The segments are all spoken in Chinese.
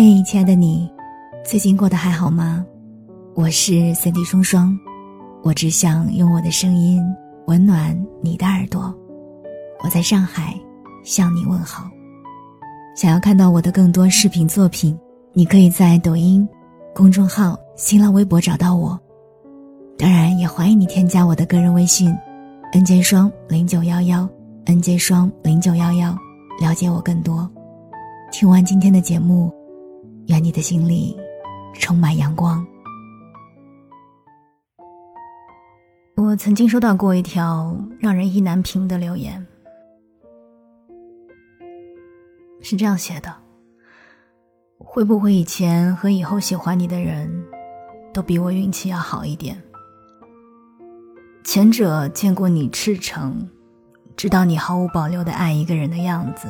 嘿，亲爱的你，最近过得还好吗？我是三 D 双双，我只想用我的声音温暖你的耳朵。我在上海向你问好。想要看到我的更多视频作品，你可以在抖音、公众号、新浪微博找到我。当然，也欢迎你添加我的个人微信：nj 双零九幺幺，nj 双零九幺幺，了解我更多。听完今天的节目。愿你的心里充满阳光。我曾经收到过一条让人意难平的留言，是这样写的：会不会以前和以后喜欢你的人，都比我运气要好一点？前者见过你赤诚，知道你毫无保留的爱一个人的样子；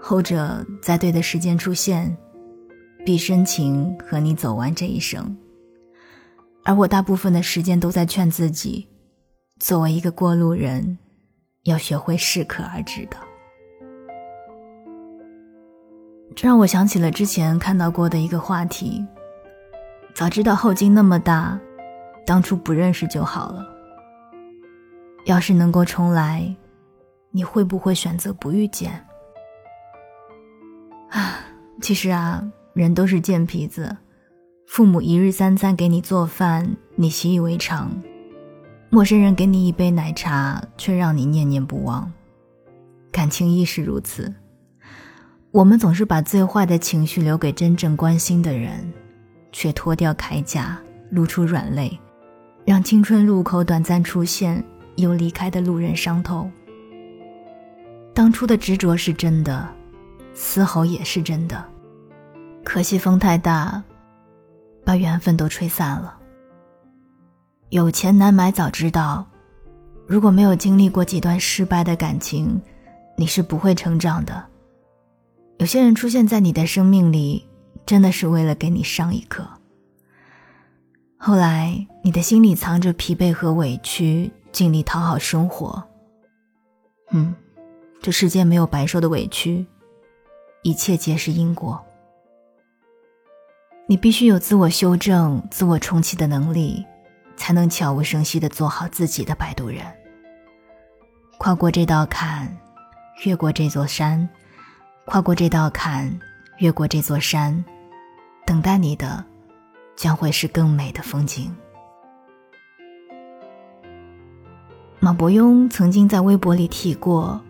后者在对的时间出现。必深情和你走完这一生，而我大部分的时间都在劝自己，作为一个过路人，要学会适可而止的。这让我想起了之前看到过的一个话题：早知道后劲那么大，当初不认识就好了。要是能够重来，你会不会选择不遇见？啊，其实啊。人都是贱皮子，父母一日三餐给你做饭，你习以为常；陌生人给你一杯奶茶，却让你念念不忘。感情亦是如此，我们总是把最坏的情绪留给真正关心的人，却脱掉铠甲，露出软肋，让青春路口短暂出现又离开的路人伤透。当初的执着是真的，嘶吼也是真的。可惜风太大，把缘分都吹散了。有钱难买早知道，如果没有经历过几段失败的感情，你是不会成长的。有些人出现在你的生命里，真的是为了给你上一课。后来你的心里藏着疲惫和委屈，尽力讨好生活。嗯，这世间没有白受的委屈，一切皆是因果。你必须有自我修正、自我重启的能力，才能悄无声息地做好自己的摆渡人。跨过这道坎，越过这座山，跨过这道坎，越过这座山，等待你的，将会是更美的风景。马伯庸曾经在微博里提过，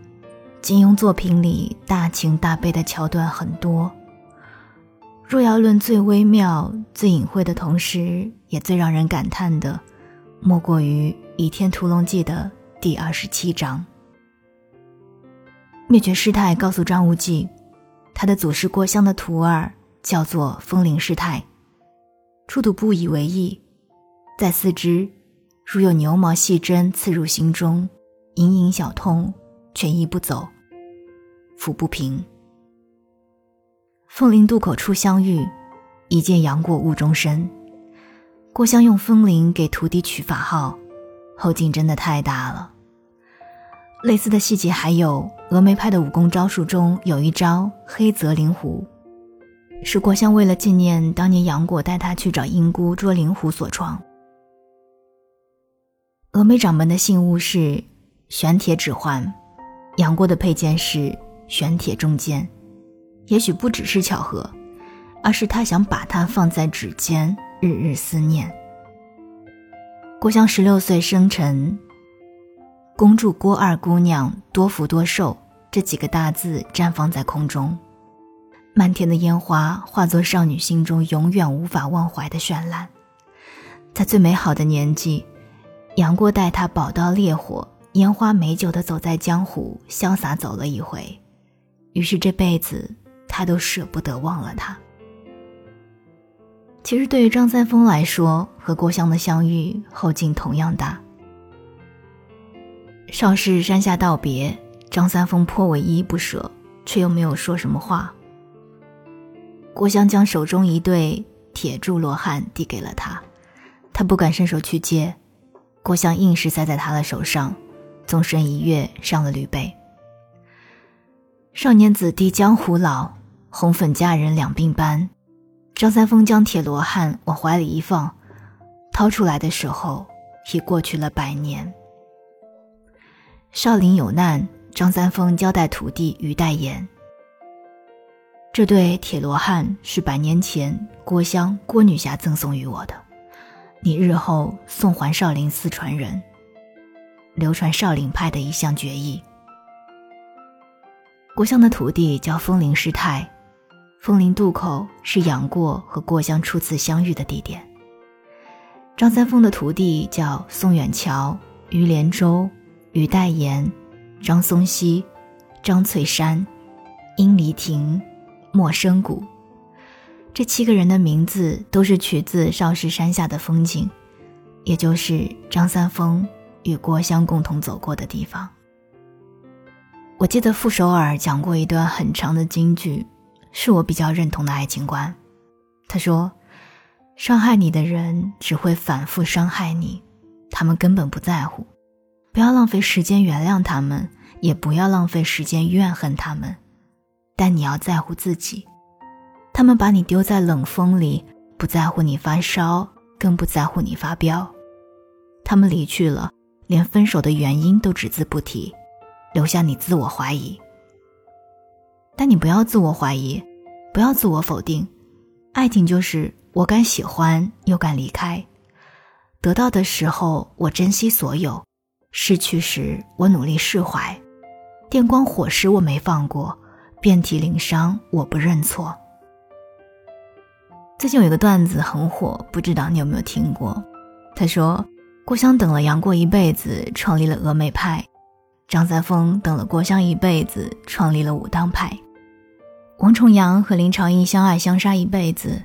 金庸作品里大情大悲的桥段很多。若要论最微妙、最隐晦的同时，也最让人感叹的，莫过于《倚天屠龙记》的第二十七章。灭绝师太告诉张无忌，他的祖师郭襄的徒儿叫做风铃师太，初土不以为意，在思之，如有牛毛细针刺入心中，隐隐小痛，却医不走，抚不平。风林渡口初相遇，一见杨过误终身。郭襄用风铃给徒弟取法号，后劲真的太大了。类似的细节还有峨眉派的武功招数中有一招黑泽灵狐，是郭襄为了纪念当年杨过带他去找英姑捉灵狐所创。峨眉掌门的信物是玄铁指环，杨过的佩剑是玄铁重剑。也许不只是巧合，而是他想把它放在指尖，日日思念。郭襄十六岁生辰，恭祝郭二姑娘多福多寿这几个大字绽放在空中，漫天的烟花化作少女心中永远无法忘怀的绚烂。在最美好的年纪，杨过带她宝刀烈火、烟花美酒的走在江湖，潇洒走了一回，于是这辈子。他都舍不得忘了他。其实，对于张三丰来说，和郭襄的相遇后劲同样大。邵氏山下道别，张三丰颇为依依不舍，却又没有说什么话。郭襄将手中一对铁铸罗汉递给了他，他不敢伸手去接，郭襄硬是塞在他的手上，纵身一跃上了驴背。少年子弟江湖老。红粉佳人两鬓斑。张三丰将铁罗汉往怀里一放，掏出来的时候，已过去了百年。少林有难，张三丰交代徒弟于代言。这对铁罗汉是百年前郭襄郭女侠赠送于我的，你日后送还少林寺传人，流传少林派的一项绝艺。郭襄的徒弟叫风铃师太，枫林渡口是杨过和郭襄初次相遇的地点。张三丰的徒弟叫宋远桥、于连舟、于代言、张松溪、张翠山、殷离亭。莫生谷，这七个人的名字都是取自少室山下的风景，也就是张三丰与郭襄共同走过的地方。我记得傅首尔讲过一段很长的京剧，是我比较认同的爱情观。他说：“伤害你的人只会反复伤害你，他们根本不在乎。不要浪费时间原谅他们，也不要浪费时间怨恨他们。”但你要在乎自己，他们把你丢在冷风里，不在乎你发烧，更不在乎你发飙。他们离去了，连分手的原因都只字不提，留下你自我怀疑。但你不要自我怀疑，不要自我否定。爱情就是我敢喜欢，又敢离开。得到的时候我珍惜所有，失去时我努力释怀。电光火石我没放过。遍体鳞伤，我不认错。最近有一个段子很火，不知道你有没有听过？他说，郭襄等了杨过一辈子，创立了峨眉派；张三丰等了郭襄一辈子，创立了武当派；王重阳和林朝英相爱相杀一辈子，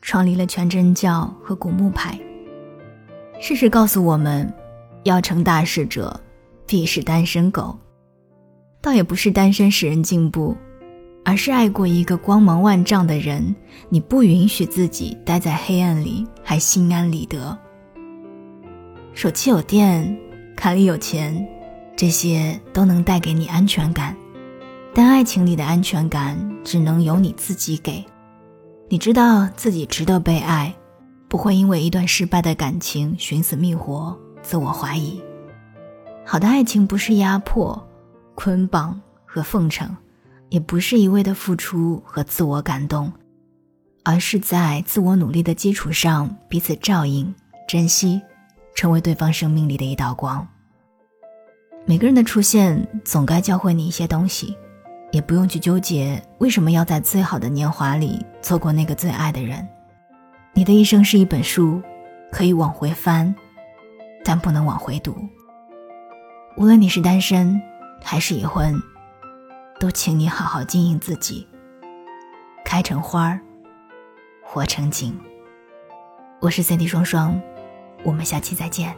创立了全真教和古墓派。事实告诉我们，要成大事者，必是单身狗。倒也不是单身使人进步。而是爱过一个光芒万丈的人，你不允许自己待在黑暗里还心安理得。手机有电，卡里有钱，这些都能带给你安全感，但爱情里的安全感只能由你自己给。你知道自己值得被爱，不会因为一段失败的感情寻死觅活、自我怀疑。好的爱情不是压迫、捆绑和奉承。也不是一味的付出和自我感动，而是在自我努力的基础上彼此照应、珍惜，成为对方生命里的一道光。每个人的出现总该教会你一些东西，也不用去纠结为什么要在最好的年华里错过那个最爱的人。你的一生是一本书，可以往回翻，但不能往回读。无论你是单身还是已婚。都请你好好经营自己，开成花儿，活成景。我是 c d 双双，我们下期再见。